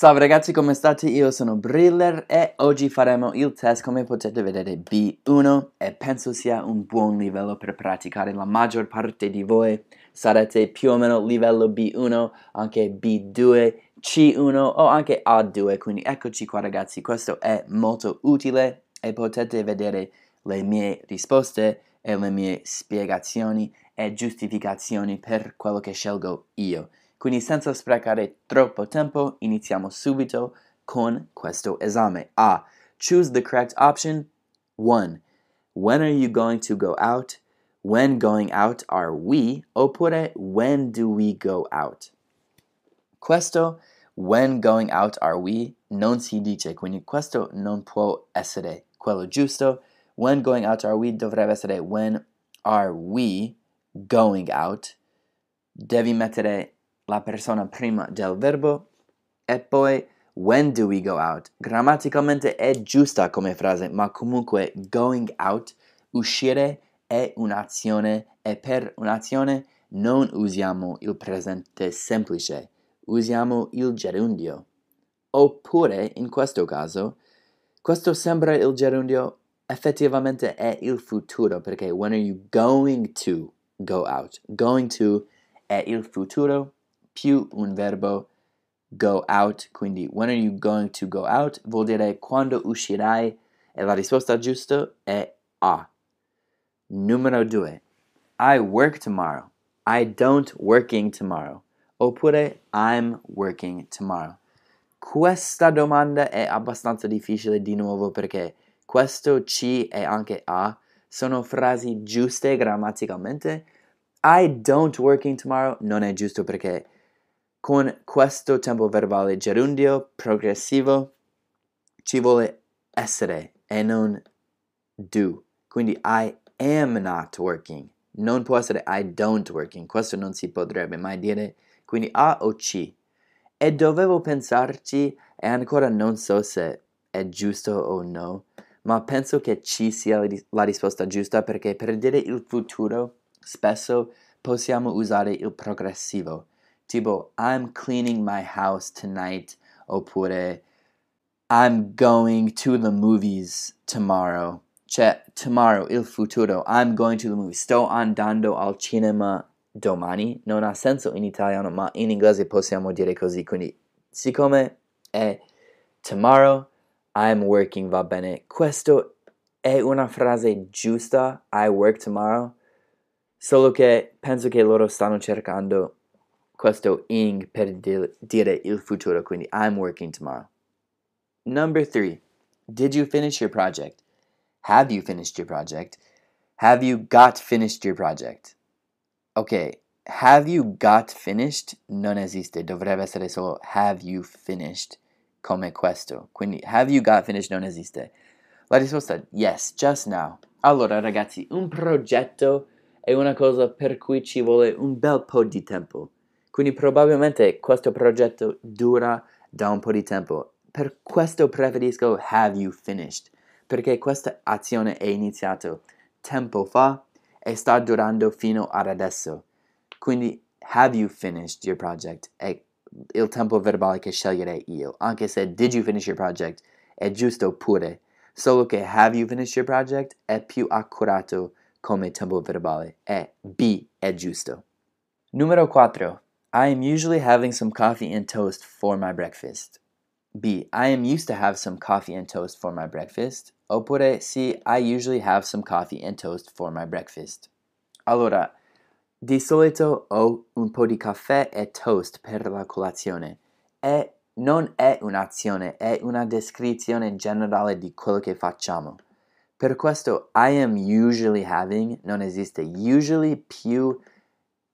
Salve ragazzi, come state? Io sono Briller e oggi faremo il test come potete vedere B1 e penso sia un buon livello per praticare. La maggior parte di voi sarete più o meno livello B1, anche B2, C1 o anche A2, quindi eccoci qua ragazzi, questo è molto utile e potete vedere le mie risposte e le mie spiegazioni e giustificazioni per quello che scelgo io. Quindi senza sprecare troppo tempo, iniziamo subito con questo esame. A. Choose the correct option. 1. When are you going to go out? When going out are we? Oppure when do we go out? Questo when going out are we non si dice, quindi questo non può essere quello giusto. When going out are we dovrebbe essere when are we going out. Devi mettere la persona prima del verbo e poi when do we go out? Grammaticalmente è giusta come frase, ma comunque going out, uscire è un'azione e per un'azione non usiamo il presente semplice, usiamo il gerundio. Oppure, in questo caso, questo sembra il gerundio, effettivamente è il futuro, perché when are you going to go out? Going to è il futuro più un verbo go out, quindi when are you going to go out vuol dire quando uscirai e la risposta giusta è A. Numero 2. I work tomorrow. I don't working tomorrow. Oppure I'm working tomorrow. Questa domanda è abbastanza difficile di nuovo perché questo C e anche A sono frasi giuste grammaticalmente. I don't working tomorrow non è giusto perché con questo tempo verbale gerundio progressivo ci vuole essere e non do. Quindi I am not working. Non può essere I don't working. Questo non si potrebbe mai dire. Quindi A o C. E dovevo pensarci e ancora non so se è giusto o no, ma penso che C sia la risposta giusta perché per dire il futuro spesso possiamo usare il progressivo tipo I'm cleaning my house tonight oppure I'm going to the movies tomorrow. Cioè, tomorrow, il futuro. I'm going to the movies. Sto andando al cinema domani. Non ha senso in italiano, ma in inglese possiamo dire così. Quindi, siccome è tomorrow, I'm working, va bene. Questo è una frase giusta. I work tomorrow. Solo che penso che loro stanno cercando questo ing per dire il futuro, quindi I'm working tomorrow. Number three, did you finish your project? Have you finished your project? Have you got finished your project? Ok, have you got finished non esiste, dovrebbe essere solo have you finished come questo. Quindi have you got finished non esiste. La risposta yes, just now. Allora ragazzi, un progetto è una cosa per cui ci vuole un bel po' di tempo. Quindi probabilmente questo progetto dura da un po' di tempo. Per questo preferisco have you finished, perché questa azione è iniziata tempo fa e sta durando fino ad adesso. Quindi have you finished your project è il tempo verbale che sceglierei io, anche se did you finish your project è giusto pure, solo che have you finished your project è più accurato come tempo verbale e B è giusto. Numero 4. I am usually having some coffee and toast for my breakfast. B. I am used to have some coffee and toast for my breakfast. Oppure C. I usually have some coffee and toast for my breakfast. Allora, di solito ho un po' di caffè e toast per la colazione. E non è un'azione, è una descrizione generale di quello che facciamo. Per questo I am usually having non esiste. Usually più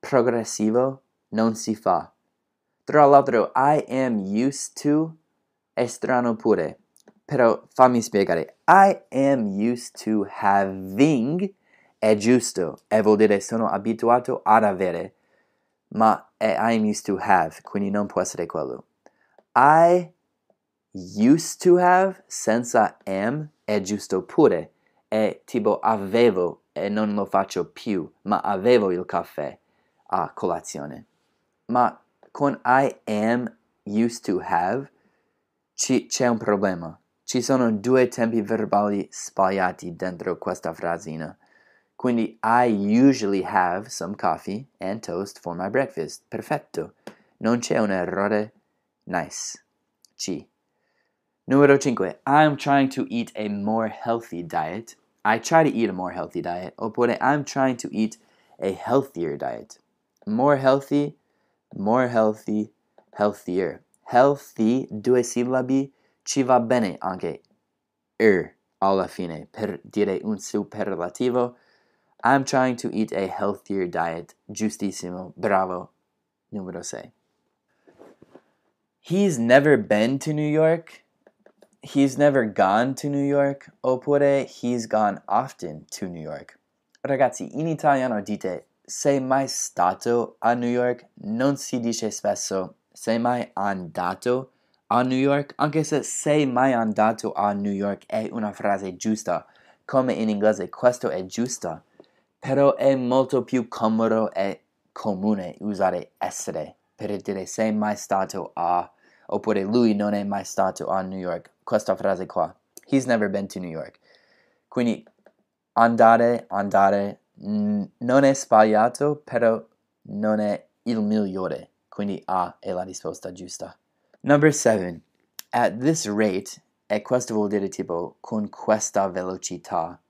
progressivo non si fa. Tra l'altro, I am used to è strano pure, però fammi spiegare. I am used to having è giusto e vuol dire sono abituato ad avere, ma è I am used to have, quindi non può essere quello. I used to have senza am è giusto pure, è tipo avevo e non lo faccio più, ma avevo il caffè a colazione ma con I am used to have ci, c'è un problema. Ci sono due tempi verbali sbagliati dentro questa frasina. Quindi I usually have some coffee and toast for my breakfast. Perfetto. Non c'è un errore. Nice. C. Numero 5. I'm trying to eat a more healthy diet. I try to eat a more healthy diet. Oppure I'm trying to eat a healthier diet. More healthy, more healthy, healthier. Healthy, due sillabi, ci va bene anche er alla fine per dire un superlativo. I'm trying to eat a healthier diet. Giustissimo. Bravo. Numero 6. He's never been to New York. He's never gone to New York. Oppure he's gone often to New York. Ragazzi, in italiano dite sei mai stato a New York? Non si dice spesso sei mai andato a New York, anche se sei mai andato a New York è una frase giusta, come in inglese questo è giusta, però è molto più comodo e comune usare essere per dire sei mai stato a, oppure lui non è mai stato a New York, questa frase qua. He's never been to New York. Quindi andare, andare, non è sbagliato, però non è il migliore. Quindi A è la risposta giusta. Number 7. At this rate, e questo vuol dire tipo con questa velocità.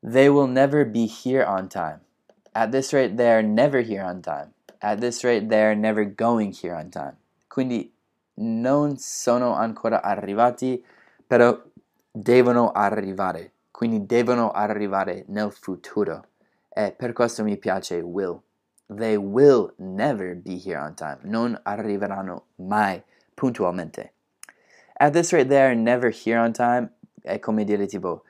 They will never be here on time. At this rate, they are never here on time. At this rate, they are never going here on time. Quindi non sono ancora arrivati, però devono arrivare. Quindi devono arrivare nel futuro. E per questo mi piace will. They will never be here on time. Non arriveranno mai puntualmente. At this rate, they are never here on time. È come dire tipo,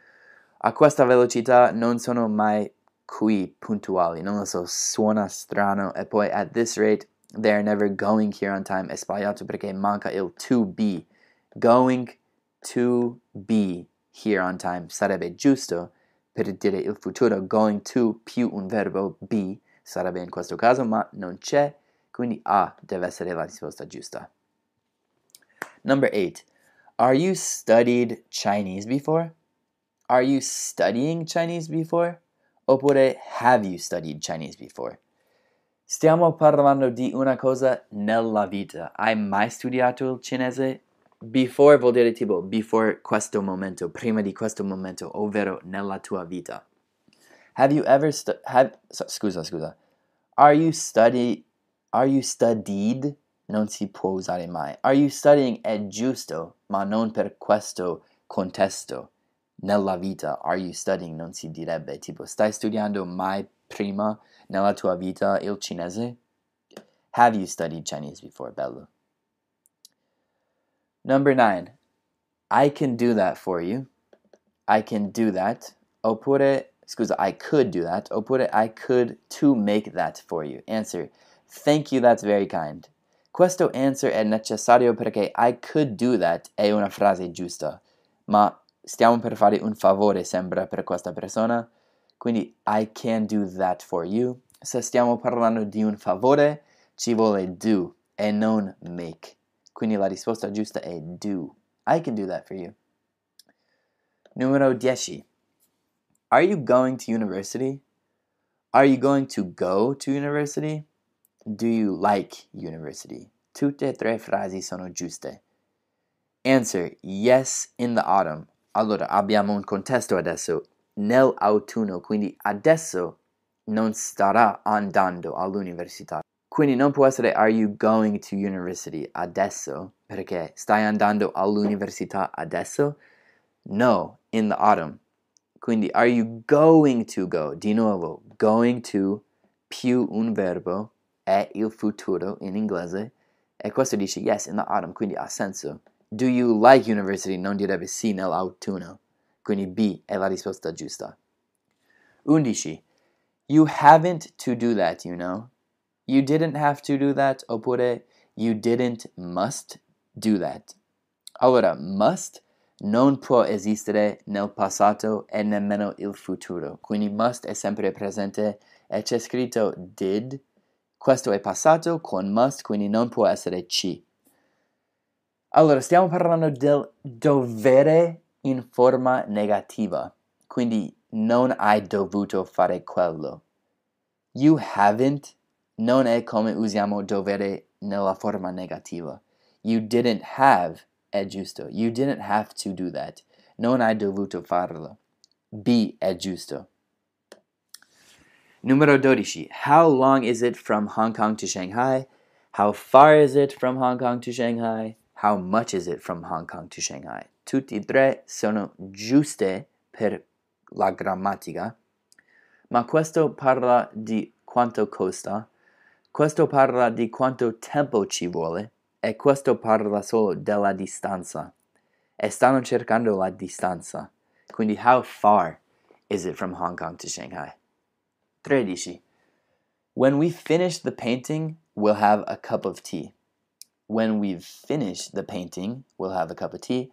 a questa velocità non sono mai qui puntuali. Non lo so, suona strano. E poi, at this rate, they are never going here on time. È sbagliato perché manca il to be. Going to be here on time sarebbe giusto per dire il futuro. Going to più un verbo be sarebbe in questo caso, ma non c'è. Quindi A deve essere la risposta giusta. Number eight, are you studied Chinese before? Are you studying Chinese before? Oppure have you studied Chinese before? Stiamo parlando di una cosa nella vita. Hai mai studiato il cinese? Before vuol dire tipo before questo momento, prima di questo momento, ovvero nella tua vita. Have you ever stu- have scusa, scusa. Are you study are you studied non si può usare mai. Are you studying è giusto, ma non per questo contesto. Nella vita, are you studying non si direbbe, tipo, stai studiando mai prima nella tua vita il cinese? Have you studied Chinese before, bello? Number nine, I can do that for you. I can do that. Oppure, scusa, I could do that. Oppure, I could to make that for you. Answer, thank you, that's very kind. Questo answer è necessario perché I could do that è una frase giusta, ma stiamo per fare un favore sembra per questa persona, quindi I can do that for you. Se stiamo parlando di un favore, ci vuole do e non make. Quindi la risposta giusta è do. I can do that for you. Numero 10. Are you going to university? Are you going to go to university? Do you like university? Tutte tre frasi sono giuste. Answer yes in the autumn. Allora abbiamo un contesto adesso nell'autunno, quindi adesso non starà andando all'università. Quindi non può essere are you going to university adesso perché stai andando all'università adesso? No, in the autumn. Quindi are you going to go? Di nuovo, going to più un verbo è il futuro in inglese e questo dice yes in the autumn, quindi ha senso. Do you like university? Non direbbe sì nell'autunno, quindi B è la risposta giusta. 11. You haven't to do that, you know. You didn't have to do that, oppure you didn't must do that. Allora, must non può esistere nel passato e nemmeno il futuro, quindi must è sempre presente e c'è scritto did questo è passato con must, quindi non può essere ci. Allora, stiamo parlando del dovere in forma negativa, quindi non hai dovuto fare quello. You haven't non è come usiamo dovere nella forma negativa. You didn't have è giusto. You didn't have to do that. Non hai dovuto farlo. Be è giusto. Numero 12. How long is it from Hong Kong to Shanghai? How far is it from Hong Kong to Shanghai? How much is it from Hong Kong to Shanghai? Tutti e tre sono giuste per la grammatica, ma questo parla di quanto costa, questo parla di quanto tempo ci vuole e questo parla solo della distanza. E stanno cercando la distanza. Quindi how far is it from Hong Kong to Shanghai? 13. When we finish the painting, we'll have a cup of tea. When we've finished the painting, we'll have a cup of tea.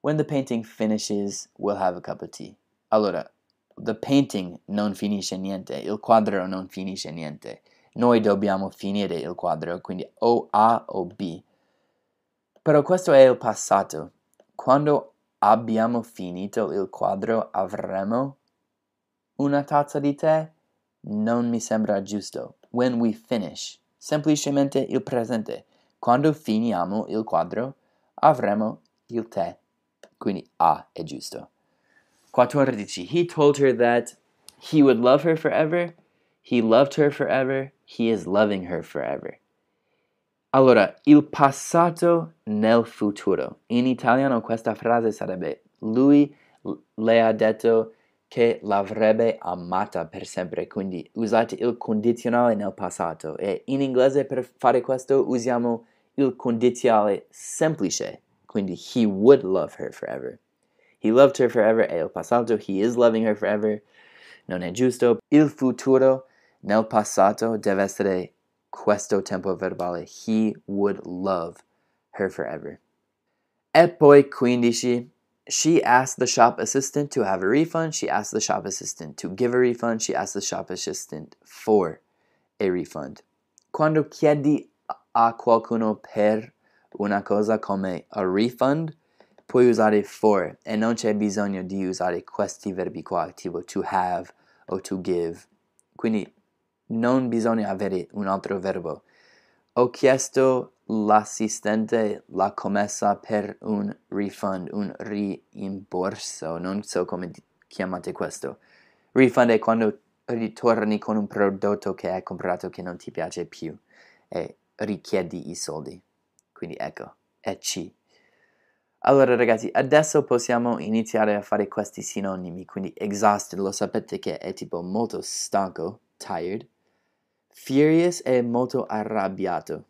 When the painting finishes, we'll have a cup of tea. Allora, the painting non finisce niente, il quadro non finisce niente. Noi dobbiamo finire il quadro, quindi o A o B. Però questo è il passato. Quando abbiamo finito il quadro avremo una tazza di tè? Non mi sembra giusto. When we finish. Semplicemente il presente. Quando finiamo il quadro avremo il tè. Quindi A è giusto. 14. He told her that he would love her forever. He loved her forever. He is loving her forever. Allora, il passato nel futuro. In italiano questa frase sarebbe lui le ha detto che l'avrebbe amata per sempre, quindi usate il condizionale nel passato e in inglese per fare questo usiamo il condizionale semplice, quindi he would love her forever. He loved her forever è il passato, he is loving her forever. Non è giusto. Il futuro nel passato deve essere questo tempo verbale. He would love her forever. E poi 15. She asked the shop assistant to have a refund. She asked the shop assistant to give a refund. She asked the shop assistant for a refund. Quando chiedi a qualcuno per una cosa come a refund, puoi usare for e non c'è bisogno di usare questi verbi qua, tipo to have o to give. Quindi non bisogna avere un altro verbo. Ho chiesto l'assistente la commessa per un refund, un rimborso, non so come chiamate questo. Refund è quando ritorni con un prodotto che hai comprato che non ti piace più e richiedi i soldi. Quindi ecco, è C. Allora ragazzi, adesso possiamo iniziare a fare questi sinonimi, quindi exhausted, lo sapete che è tipo molto stanco, tired. Furious è molto arrabbiato.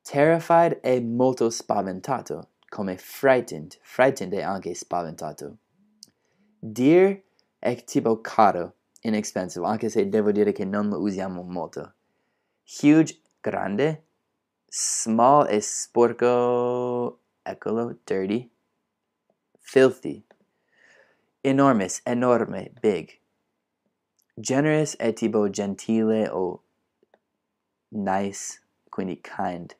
Terrified è molto spaventato, come frightened. Frightened è anche spaventato. Dear è tipo caro, inexpensive, anche se devo dire che non lo usiamo molto. Huge, grande. Small è sporco eccolo, dirty. Filthy. Enormous, enorme, big. Generous è tipo gentile o nice, quindi kind.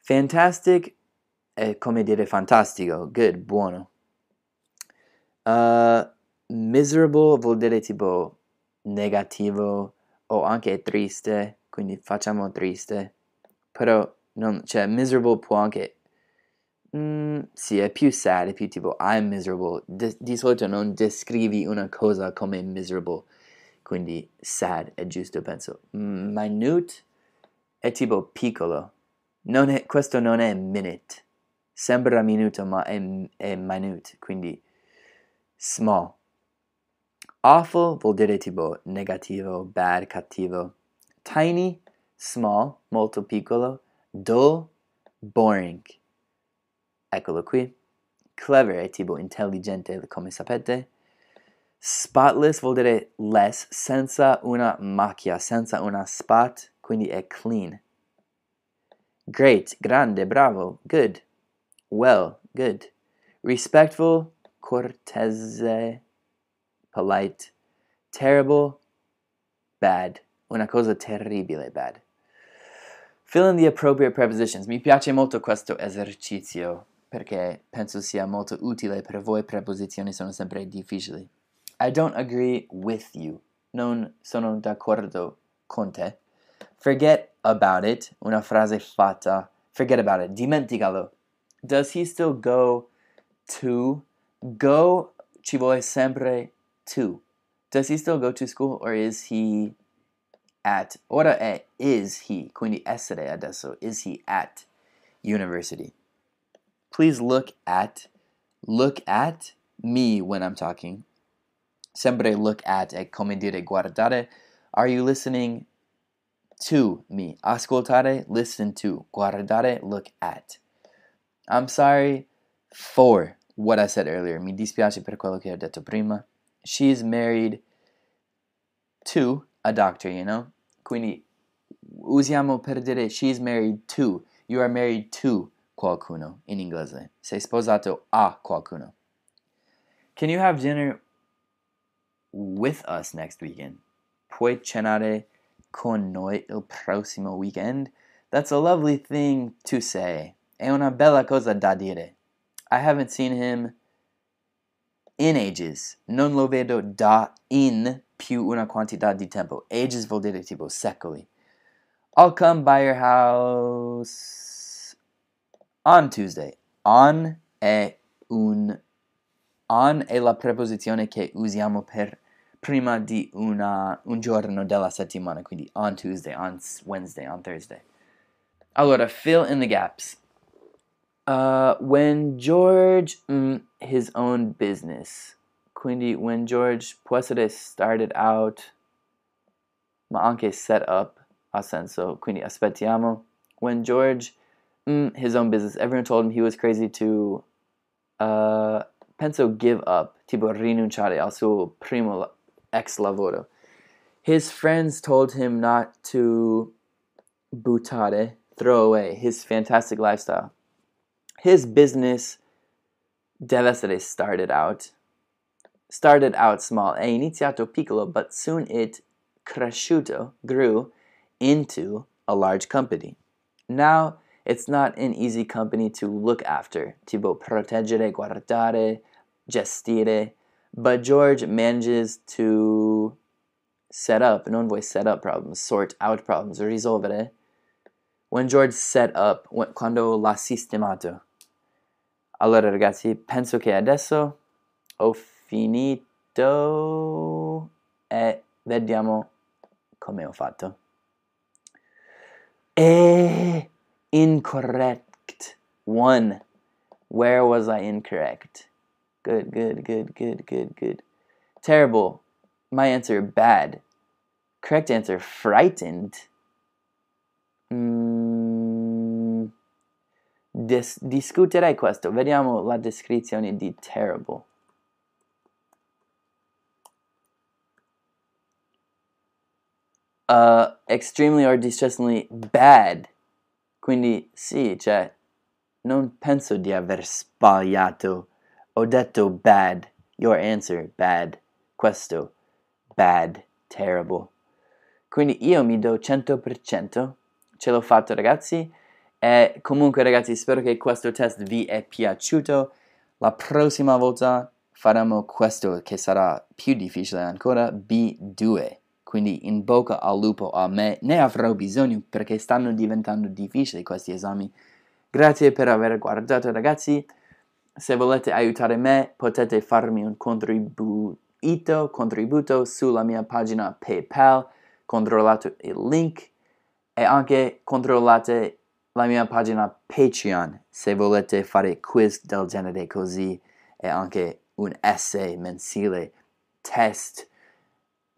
Fantastic è come dire fantastico, good, buono. Uh, miserable vuol dire tipo negativo o anche triste, quindi facciamo triste. Però non, cioè miserable può anche Mm, sì, è più sad, è più tipo I'm miserable. De- di solito non descrivi una cosa come miserable, quindi sad è giusto, penso. Minute è tipo piccolo. Non è, questo non è minute. Sembra minuto, ma è, è minute, quindi small. Awful vuol dire tipo negativo, bad, cattivo. Tiny, small, molto piccolo. Dull, boring. Eccolo qui. Clever è tipo intelligente, come sapete. Spotless vuol dire less, senza una macchia, senza una spot, quindi è clean. Great, grande, bravo, good. Well, good. Respectful, cortese, polite. Terrible, bad. Una cosa terribile, bad. Fill in the appropriate prepositions. Mi piace molto questo esercizio perché penso sia molto utile per voi. Preposizioni sono sempre difficili. I don't agree with you. Non sono d'accordo con te. Forget about it. Una frase fatta. Forget about it. Dimenticalo. Does he still go to? Go ci vuole sempre to. Does he still go to school or is he at? Ora è is he, quindi essere adesso. Is he at university? Please look at, look at me when I'm talking. Sempre look at è come dire guardare. Are you listening to me? Ascoltare, listen to. Guardare, look at. I'm sorry for what I said earlier. Mi dispiace per quello che ho detto prima. She's married to a doctor, you know? Quindi usiamo per dire she's married to. You are married to qualcuno in inglese. Sei sposato a qualcuno. Can you have dinner with us next weekend? Puoi cenare con noi il prossimo weekend? That's a lovely thing to say. È una bella cosa da dire. I haven't seen him in ages. Non lo vedo da in più una quantità di tempo. Ages vuol dire tipo secoli. I'll come by your house on Tuesday. On è un on è la preposizione che usiamo per prima di una, un giorno della settimana, quindi on Tuesday, on Wednesday, on Thursday. Allora, fill in the gaps. Uh, when George mm, his own business. Quindi when George può started out, ma anche set up ha senso. Quindi aspettiamo. When George mm, his own business, everyone told him he was crazy to uh, penso give up, tipo rinunciare al suo primo ex lavoro. His friends told him not to buttare, throw away his fantastic lifestyle his business deve essere started out. Started out small, è iniziato piccolo, but soon it cresciuto, grew into a large company. Now it's not an easy company to look after, tipo proteggere, guardare, gestire, but George manages to set up, non vuoi set up problems, sort out problems, risolvere. When George set up, quando l'ha sistemato, Allora ragazzi, penso che adesso ho finito e vediamo come ho fatto. E incorrect. One. Where was I incorrect? Good, good, good, good, good, good. Terrible. My answer, bad. Correct answer, frightened. Dis- discuterei questo. Vediamo la descrizione di terrible. Uh, extremely or distressingly bad. Quindi sì, cioè, non penso di aver sbagliato. Ho detto bad. Your answer, bad. Questo, bad, terrible. Quindi io mi do 100%. Ce l'ho fatto, ragazzi. E comunque ragazzi spero che questo test vi è piaciuto. La prossima volta faremo questo che sarà più difficile ancora, B2. Quindi in bocca al lupo a me, ne avrò bisogno perché stanno diventando difficili questi esami. Grazie per aver guardato ragazzi. Se volete aiutare me potete farmi un contributo, contributo sulla mia pagina PayPal. Controllate il link e anche controllate la mia pagina Patreon se volete fare quiz del genere così e anche un essay mensile, test,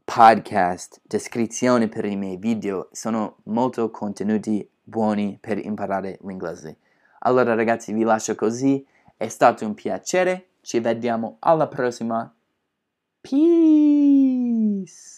podcast, descrizione per i miei video. Sono molto contenuti buoni per imparare l'inglese. Allora ragazzi vi lascio così, è stato un piacere, ci vediamo alla prossima. Peace!